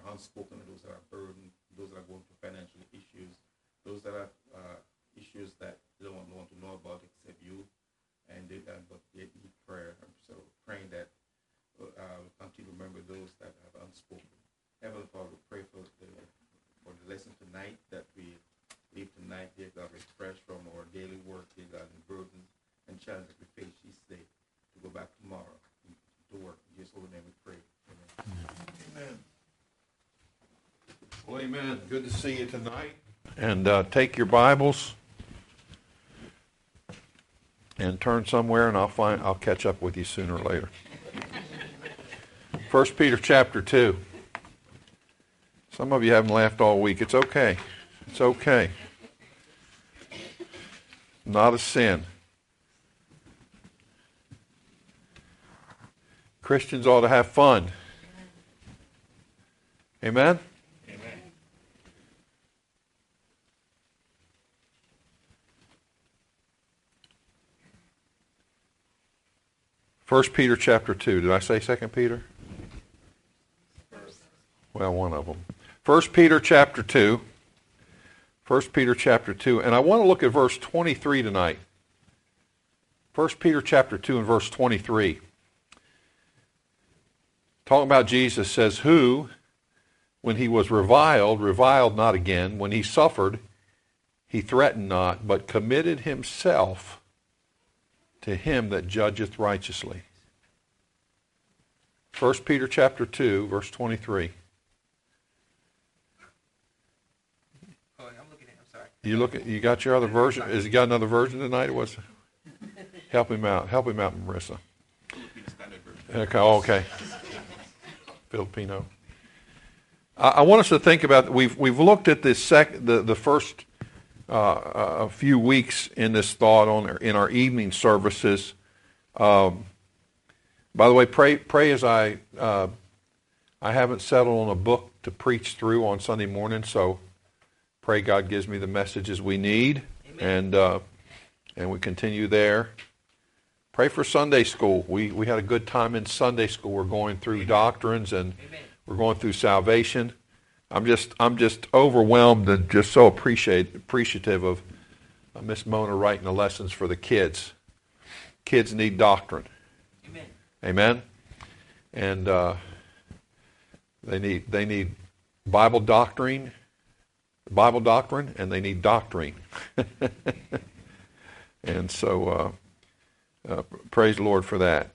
are unspoken, those that are burdened, those that are going through financial issues, those that have uh, issues that they don't want to know about except you, and they, uh, but they need prayer. So praying that uh, we continue to remember those that have unspoken. Heavenly Father, we pray for the for the lesson tonight that we leave tonight, dear God, refreshed from our daily work, dear God, and burdens and challenges we face each day to go back tomorrow to work. In Jesus' holy name we pray. Amen. Well, amen. Good to see you tonight. And uh, take your Bibles and turn somewhere, and I'll find I'll catch up with you sooner or later. First Peter chapter two. Some of you haven't laughed all week. It's okay. It's okay. Not a sin. Christians ought to have fun. Amen? Amen. First Peter chapter 2. Did I say Second Peter? Well, one of them. First Peter chapter 2. First Peter chapter 2. And I want to look at verse 23 tonight. First Peter chapter 2 and verse 23. Talking about Jesus says, Who, when he was reviled, reviled not again. When he suffered, he threatened not, but committed himself to him that judgeth righteously. 1 Peter chapter 2, verse 23. Oh, I'm looking at. I'm sorry. You look at, you got your other version? Has he got another version tonight? Was help him out. Help him out, Marissa. Philippine Standard Version. Okay. Okay. Filipino. I, I want us to think about. We've we've looked at this sec, the the first uh, a few weeks in this thought on our, in our evening services. Um, by the way, pray pray as I uh, I haven't settled on a book to preach through on Sunday morning, so pray God gives me the messages we need, Amen. and uh, and we continue there. Pray for Sunday school. We we had a good time in Sunday school. We're going through doctrines and Amen. we're going through salvation. I'm just I'm just overwhelmed and just so appreciate appreciative of uh, Miss Mona writing the lessons for the kids. Kids need doctrine. Amen. Amen. And uh, they need they need Bible doctrine, Bible doctrine, and they need doctrine. and so, uh, uh, praise the Lord for that.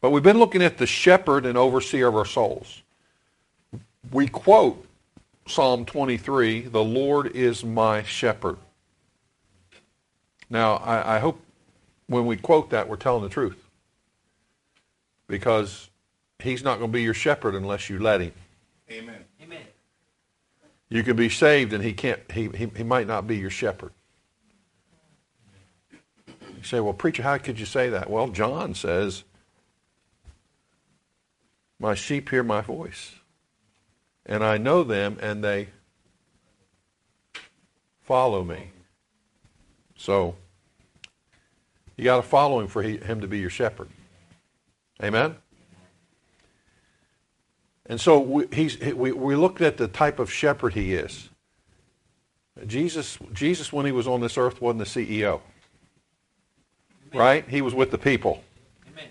But we've been looking at the shepherd and overseer of our souls. We quote Psalm 23, "The Lord is my shepherd." Now, I, I hope when we quote that, we're telling the truth because he's not going to be your shepherd unless you let him. Amen. Amen. You can be saved and he can't he, he, he might not be your shepherd. You say, well, preacher, how could you say that? Well, John says, My sheep hear my voice, and I know them, and they follow me. So, you got to follow him for he, him to be your shepherd. Amen? And so we, he's, we, we looked at the type of shepherd he is. Jesus, Jesus, when he was on this earth, wasn't the CEO, right? He was with the people. Amen.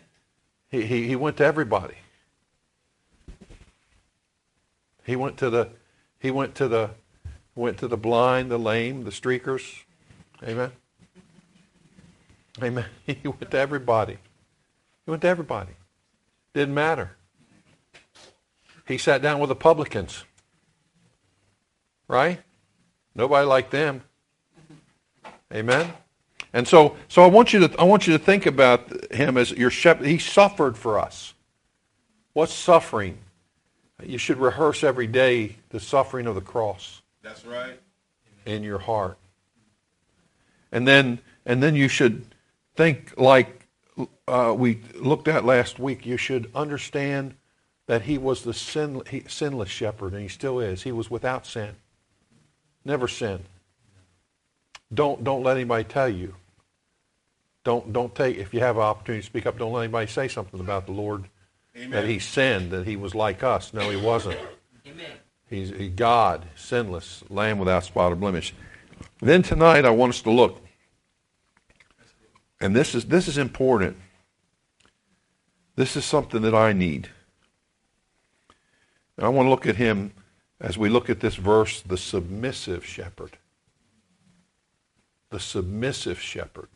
He, he, he went to everybody. He went to the he went to the went to the blind, the lame, the streakers. Amen. Amen. He went to everybody. He went to everybody. Didn't matter. He sat down with the publicans. Right? Nobody liked them. Amen. And so, so I want you to I want you to think about him as your shepherd. He suffered for us. What's suffering? You should rehearse every day the suffering of the cross That's right. in your heart. And then and then you should think like uh, we looked at last week. You should understand that he was the sin, he, sinless shepherd, and he still is. He was without sin, never sinned. Don't don't let anybody tell you. Don't don't take if you have an opportunity to speak up. Don't let anybody say something about the Lord Amen. that he sinned, that he was like us. No, he wasn't. Amen. He's he God, sinless, lamb without spot or blemish. Then tonight I want us to look, and this is this is important. This is something that I need. And I want to look at him as we look at this verse, the submissive shepherd. The submissive shepherd.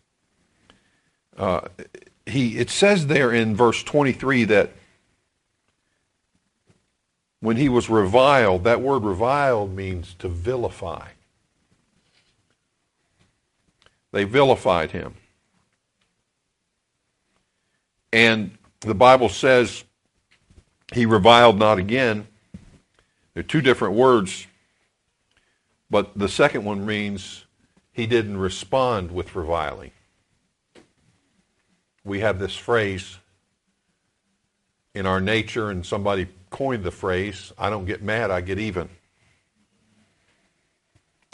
Uh, he, it says there in verse 23 that when he was reviled, that word reviled means to vilify. They vilified him. And the Bible says he reviled not again. There are two different words, but the second one means he didn't respond with reviling. We have this phrase in our nature, and somebody coined the phrase, I don't get mad, I get even.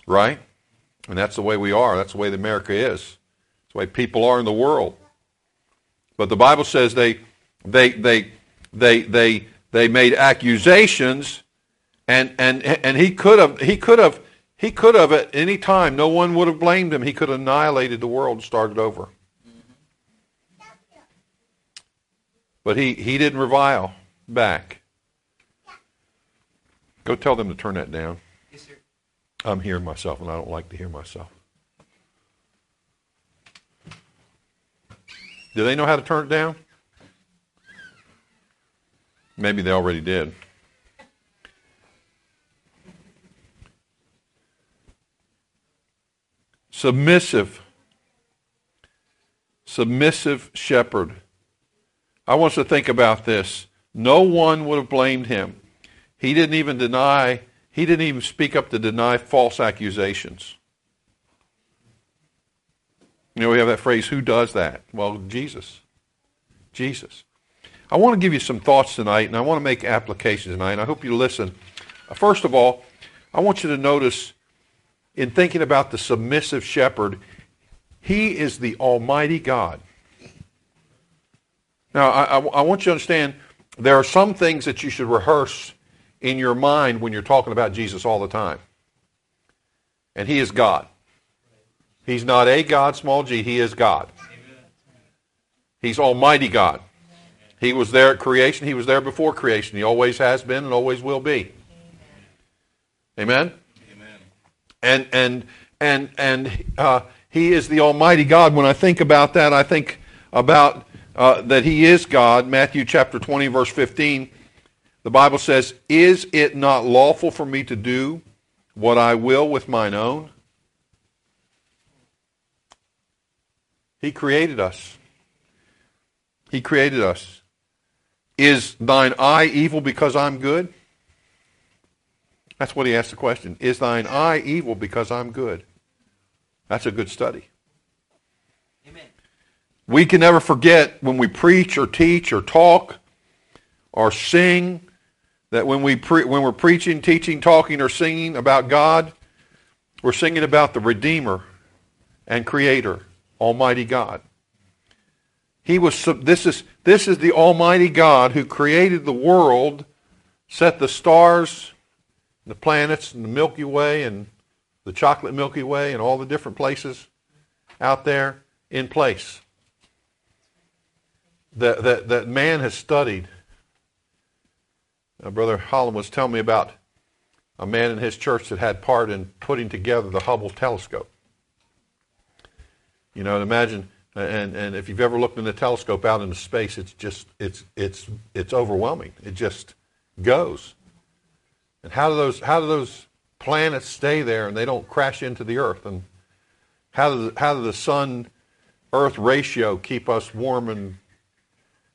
Right? And that's the way we are. That's the way America is. That's the way people are in the world. But the Bible says they they they they they they made accusations and and and he could have he could have he could have at any time no one would have blamed him. He could have annihilated the world and started over. But he, he didn't revile back. Go tell them to turn that down. Yes, sir. I'm hearing myself, and I don't like to hear myself. Do they know how to turn it down? Maybe they already did. Submissive. Submissive shepherd. I want us to think about this. No one would have blamed him. He didn't even deny, he didn't even speak up to deny false accusations. You know, we have that phrase, who does that? Well, Jesus. Jesus. I want to give you some thoughts tonight, and I want to make applications tonight, and I hope you listen. Uh, first of all, I want you to notice in thinking about the submissive shepherd, he is the Almighty God. Now, I, I, I, want you to understand there are some things that you should rehearse in your mind when you're talking about Jesus all the time. And he is God. He's not a God, small g. He is God. He's Almighty God. He was there at creation. He was there before creation. He always has been and always will be. Amen? Amen. And, and, and, and uh, he is the Almighty God. When I think about that, I think about uh, that he is God. Matthew chapter 20, verse 15. The Bible says, Is it not lawful for me to do what I will with mine own? He created us. He created us. Is thine eye evil because I'm good? That's what he asked the question. Is thine eye evil because I'm good? That's a good study. Amen. We can never forget when we preach or teach or talk or sing that when, we pre- when we're preaching, teaching, talking, or singing about God, we're singing about the Redeemer and Creator, Almighty God. He was, this, is, this is the Almighty God who created the world, set the stars, the planets, and the Milky Way, and the chocolate Milky Way, and all the different places out there in place that, that, that man has studied. Uh, Brother Holland was telling me about a man in his church that had part in putting together the Hubble telescope. You know, imagine, and, and if you've ever looked in a telescope out into space, it's just, it's, it's, it's overwhelming. It just goes. And how do those, how do those planets stay there and they don't crash into the earth? And how, do how the sun earth ratio keep us warm and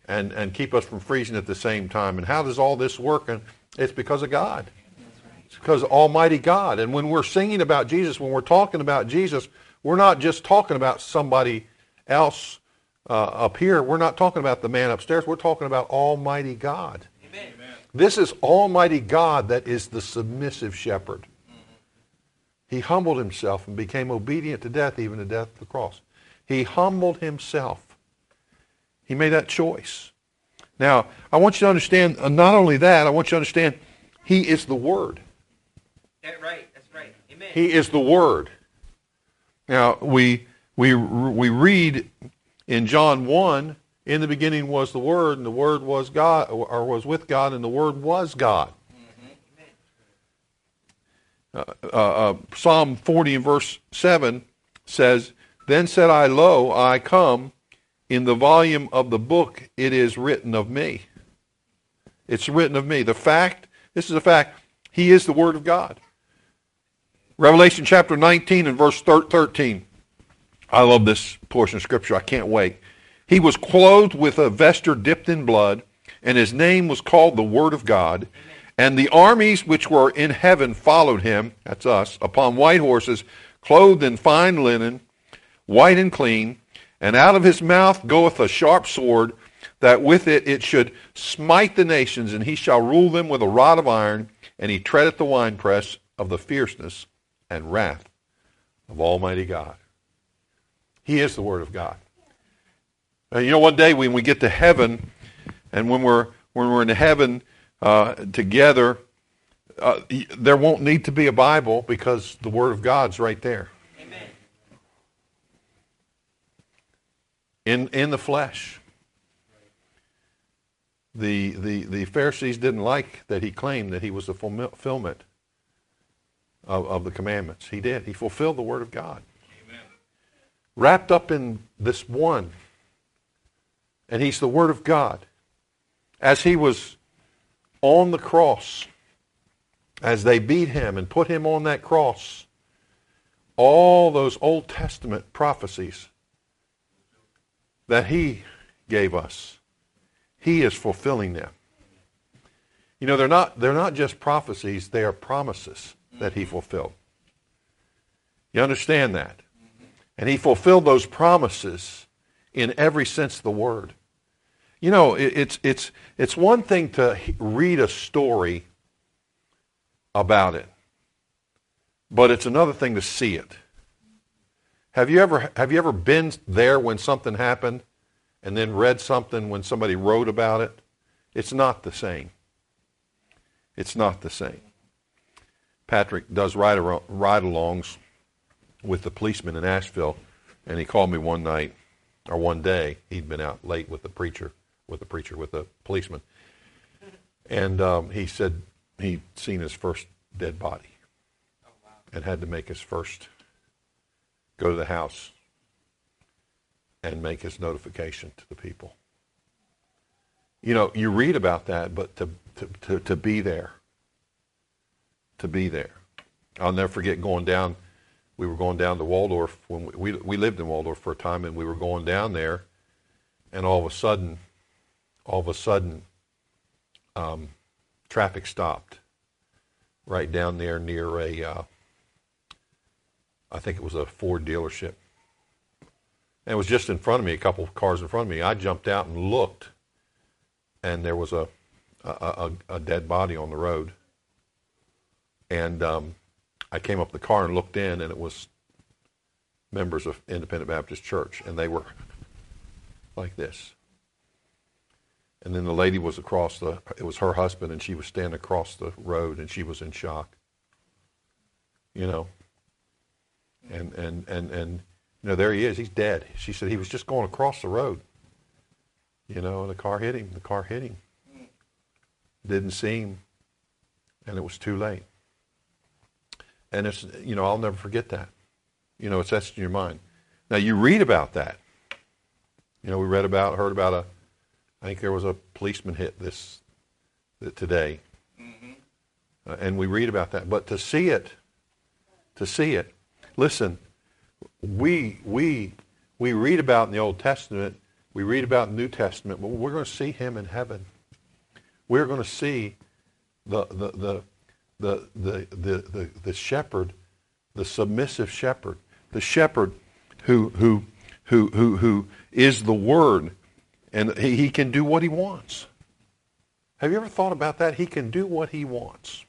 and, and keep us from freezing at the same time. And how does all this work? And it's because of God. It's because of Almighty God. And when we're singing about Jesus, when we're talking about Jesus, we're not just talking about somebody else uh, up here. We're not talking about the man upstairs. We're talking about Almighty God. Amen. This is Almighty God that is the submissive shepherd. He humbled himself and became obedient to death, even to death of the cross. He humbled himself. He made that choice. Now, I want you to understand, uh, not only that, I want you to understand, He is the Word. That's right. That's right. Amen. He is the Word. Now, we, we, we read in John 1, in the beginning was the Word, and the Word was God, or was with God, and the Word was God. Uh, uh, uh, Psalm 40 and verse 7 says, Then said I, Lo, I come, in the volume of the book it is written of me. It's written of me. The fact, this is a fact, he is the Word of God. Revelation chapter 19 and verse 13. I love this portion of Scripture. I can't wait. He was clothed with a vesture dipped in blood, and his name was called the Word of God. And the armies which were in heaven followed him, that's us, upon white horses, clothed in fine linen, white and clean. And out of his mouth goeth a sharp sword, that with it it should smite the nations, and he shall rule them with a rod of iron, and he treadeth the winepress of the fierceness and wrath of Almighty God. He is the Word of God. Uh, you know, one day when we get to heaven, and when we're when we're in heaven uh, together, uh, there won't need to be a Bible because the Word of God's right there. In in the flesh. The, the, the Pharisees didn't like that he claimed that he was the fulfillment of, of the commandments. He did. He fulfilled the Word of God. Amen. Wrapped up in this one. And he's the Word of God. As he was on the cross, as they beat him and put him on that cross, all those Old Testament prophecies that he gave us, he is fulfilling them. You know, they're not, they're not just prophecies, they are promises that he fulfilled. You understand that? And he fulfilled those promises in every sense of the word. You know, it, it's, it's, it's one thing to read a story about it, but it's another thing to see it. Have you ever, have you ever been there when something happened and then read something when somebody wrote about it? It's not the same. It's not the same. Patrick does ride, ride-alongs with the policeman in Asheville, and he called me one night or one day. He'd been out late with the preacher, with the preacher, with the policeman, and um, he said he'd seen his first dead body and had to make his first go to the house and make his notification to the people. You know, you read about that, but to, to, to, to be there, to be there. I'll never forget going down. We were going down to Waldorf when we, we, we lived in Waldorf for a time, and we were going down there, and all of a sudden, all of a sudden, um, traffic stopped right down there near a, uh, I think it was a Ford dealership. And it was just in front of me, a couple of cars in front of me. I jumped out and looked, and there was a, a, a, a dead body on the road. And um, I came up the car and looked in, and it was members of Independent Baptist Church, and they were like this. And then the lady was across the, it was her husband, and she was standing across the road, and she was in shock. You know, and, and, and, and, you know, there he is. He's dead. She said he was just going across the road. You know, and the car hit him. The car hit him. Didn't see him. And it was too late. And it's, you know, I'll never forget that. You know, it's etched in your mind. Now, you read about that. You know, we read about, heard about a, I think there was a policeman hit this today. Mm-hmm. Uh, and we read about that. But to see it, to see it, listen, we, we, we read about in the Old Testament, we read about in the New Testament, but we're going to see him in heaven. We're going to see the, the, the, the, the, the, the, the shepherd, the submissive shepherd, the shepherd who, who, who, who, who is the Word, and he, he can do what he wants. Have you ever thought about that? He can do what he wants.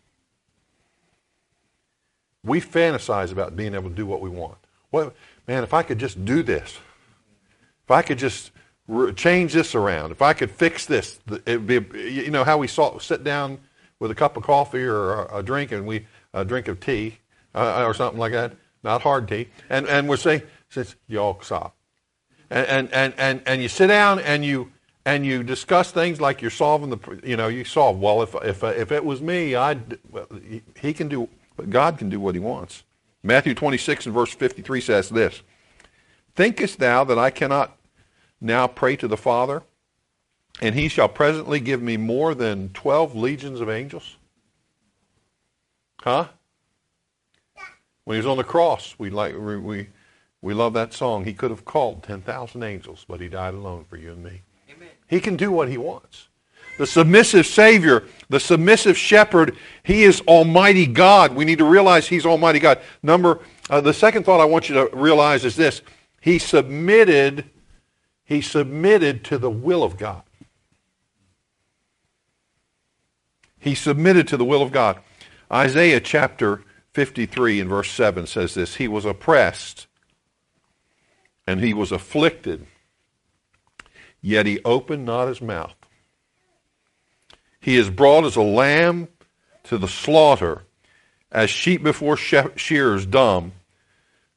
We fantasize about being able to do what we want. Well, man, if I could just do this, if I could just change this around, if I could fix this, it would be, you know, how we saw, sit down with a cup of coffee or a, drink and we, a drink of tea uh, or something like that, not hard tea, and, and we're saying, says, y'all stop. And, and, and, and, and you sit down and you, and you discuss things like you're solving the, you know, you solve, well, if, if, if it was me, I'd, well, he can do, but God can do what he wants. Matthew 26 and verse 53 says this, Thinkest thou that I cannot now pray to the Father, and he shall presently give me more than 12 legions of angels? Huh? When he was on the cross, we like we we love that song. He could have called 10,000 angels, but he died alone for you and me. Amen. He can do what he wants. The submissive Savior, the submissive shepherd, he is Almighty God. We need to realize he's Almighty God. Number, uh, the second thought I want you to realize is this. He submitted, he submitted to the will of God. He submitted to the will of God. Isaiah chapter 53 and verse 7 says this He was oppressed and he was afflicted, yet he opened not his mouth. He is brought as a lamb to the slaughter, as sheep before shearers dumb,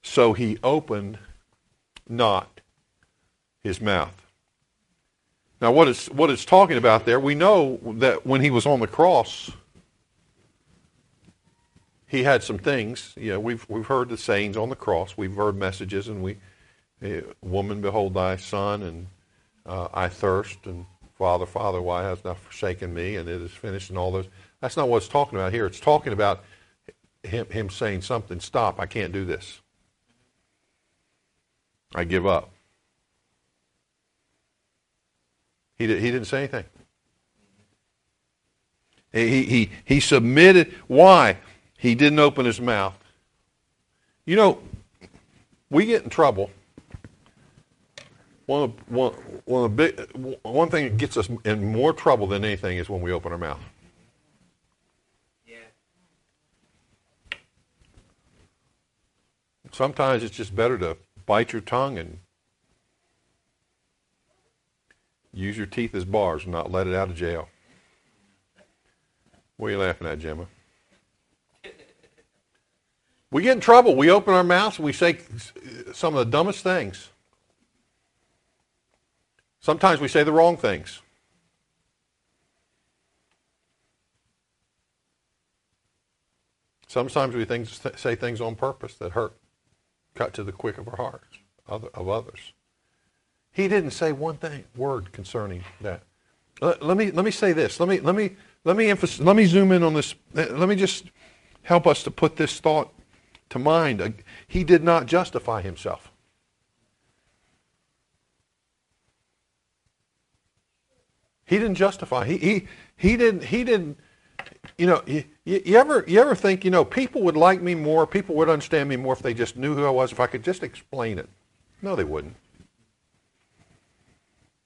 so he opened not his mouth. Now, what it's, what it's talking about there, we know that when he was on the cross, he had some things. You know, we've, we've heard the sayings on the cross. We've heard messages, and we, woman, behold thy son, and uh, I thirst, and Father, Father, why hast thou forsaken me? And it is finished, and all those. That's not what it's talking about here. It's talking about him, him saying something. Stop! I can't do this. I give up. He, did, he didn't say anything. He, he, he submitted. Why? He didn't open his mouth. You know, we get in trouble. One of, one, one, of the big, one thing that gets us in more trouble than anything is when we open our mouth. Yeah. Sometimes it's just better to bite your tongue and use your teeth as bars and not let it out of jail. What are you laughing at, Gemma? We get in trouble. We open our mouths and we say some of the dumbest things. Sometimes we say the wrong things. Sometimes we think, say things on purpose that hurt, cut to the quick of our hearts of others. He didn't say one thing word concerning that. Let, let me let me say this. Let me let me let me emphasize, let me zoom in on this. Let me just help us to put this thought to mind. He did not justify himself. He didn't justify. He he he didn't he didn't. You know, you, you ever you ever think you know people would like me more, people would understand me more if they just knew who I was, if I could just explain it. No, they wouldn't.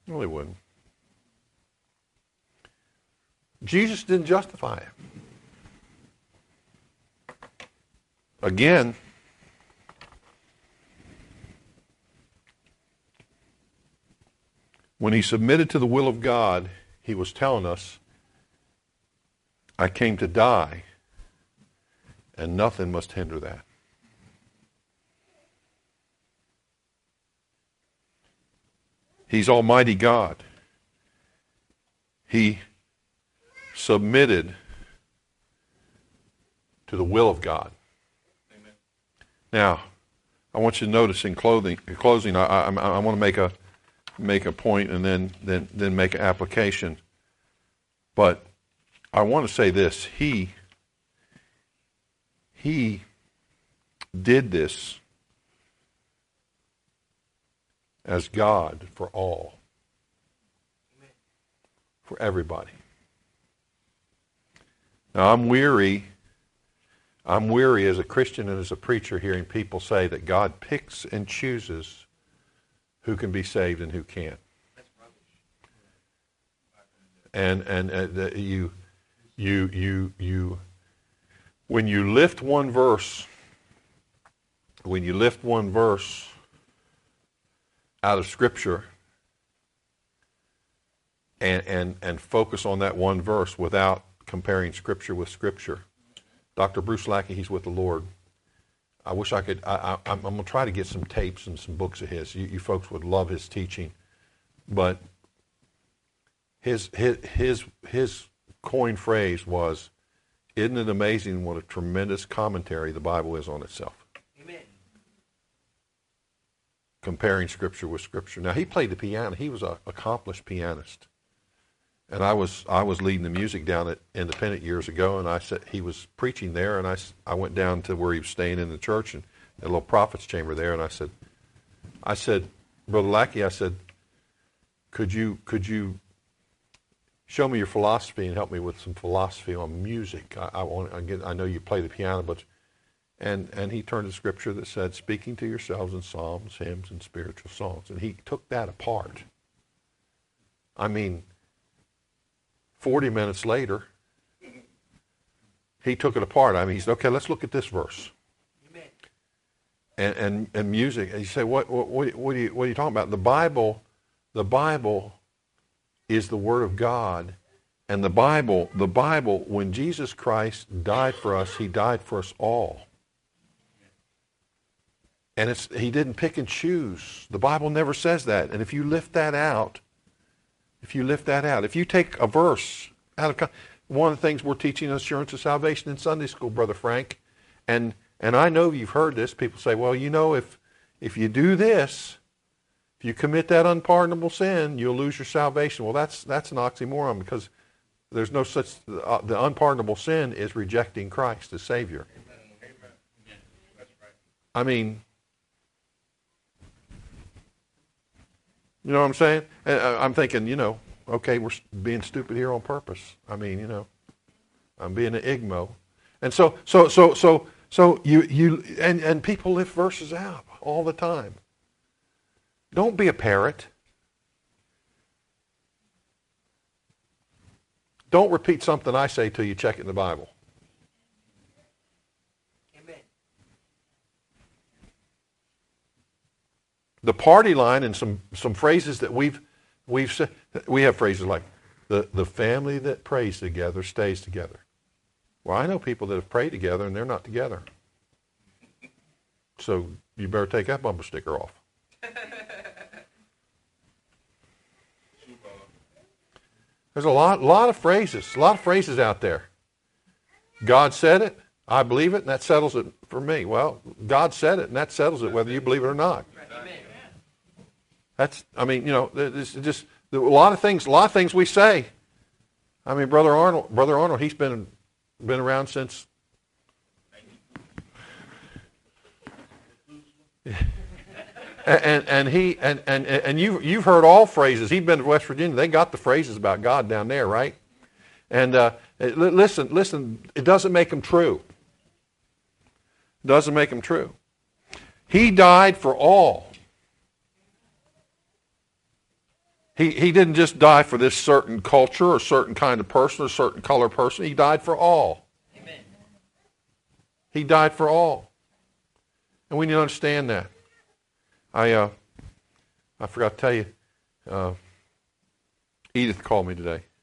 No, they wouldn't. Jesus didn't justify it. Again, when he submitted to the will of God, he was telling us, I came to die, and nothing must hinder that. He's Almighty God. He submitted to the will of God. Now, I want you to notice in clothing, in closing, I, I, I want to make a make a point and then then then make an application. But I want to say this: he he did this as God for all, for everybody. Now I'm weary I'm weary as a Christian and as a preacher hearing people say that God picks and chooses who can be saved and who can't. And and uh, you you you you when you lift one verse when you lift one verse out of scripture and and and focus on that one verse without comparing scripture with scripture Dr. Bruce Lackey, he's with the Lord. I wish I could. I, I, I'm going to try to get some tapes and some books of his. You, you folks would love his teaching, but his his his his coin phrase was, "Isn't it amazing what a tremendous commentary the Bible is on itself?" Amen. Comparing Scripture with Scripture. Now he played the piano. He was an accomplished pianist, and I was I was leading the music down at Independent years ago, and I said he was preaching there, and I I went down to where he was staying in the church and a little prophet's chamber there, and I said, I said, Brother Lackey, I said, could you could you show me your philosophy and help me with some philosophy on music. I, I want. Get, I know you play the piano, but and and he turned to scripture that said, "Speaking to yourselves in psalms, hymns, and spiritual songs." And he took that apart. I mean, forty minutes later, he took it apart. I mean, he said, "Okay, let's look at this verse." And and and music. And you say, "What what what, what are you what are you talking about?" The Bible, the Bible is the Word of God. And the Bible, the Bible, when Jesus Christ died for us, he died for us all. And it's, he didn't pick and choose. The Bible never says that. And if you lift that out, if you lift that out, if you take a verse out of one of the things we're teaching assurance of salvation in Sunday school, Brother Frank, and and I know you've heard this. People say, well, you know, if if you do this, if you commit that unpardonable sin, you'll lose your salvation. Well, that's that's an oxymoron because there's no such uh, the unpardonable sin is rejecting Christ as Savior. I mean, you know what I'm saying? Uh, I'm thinking, you know, okay, we're being stupid here on purpose. I mean, you know, I'm being an igmo, and so so so so so you you and and people lift verses out all the time. Don't be a parrot. Don't repeat something I say till you check it in the Bible. The party line and some, some phrases that we've we've said we have phrases like the, the family that prays together stays together. Well, I know people that have prayed together and they're not together. So you better take that bumper sticker off. There's a lot, lot of phrases, a lot of phrases out there. God said it, I believe it, and that settles it for me. Well, God said it, and that settles it whether you believe it or not. That's, I mean, you know, it's just a lot of things, a lot of things we say. I mean, brother Arnold, brother Arnold, he's been been around since. and, and he and, and, and you you've heard all phrases. He's been to West Virginia. They got the phrases about God down there, right? And uh, listen, listen. It doesn't make them true. It doesn't make them true. He died for all. He, he didn't just die for this certain culture or certain kind of person or certain color person. He died for all. Amen. He died for all. And we need to understand that. I uh, I forgot to tell you. Uh, Edith called me today.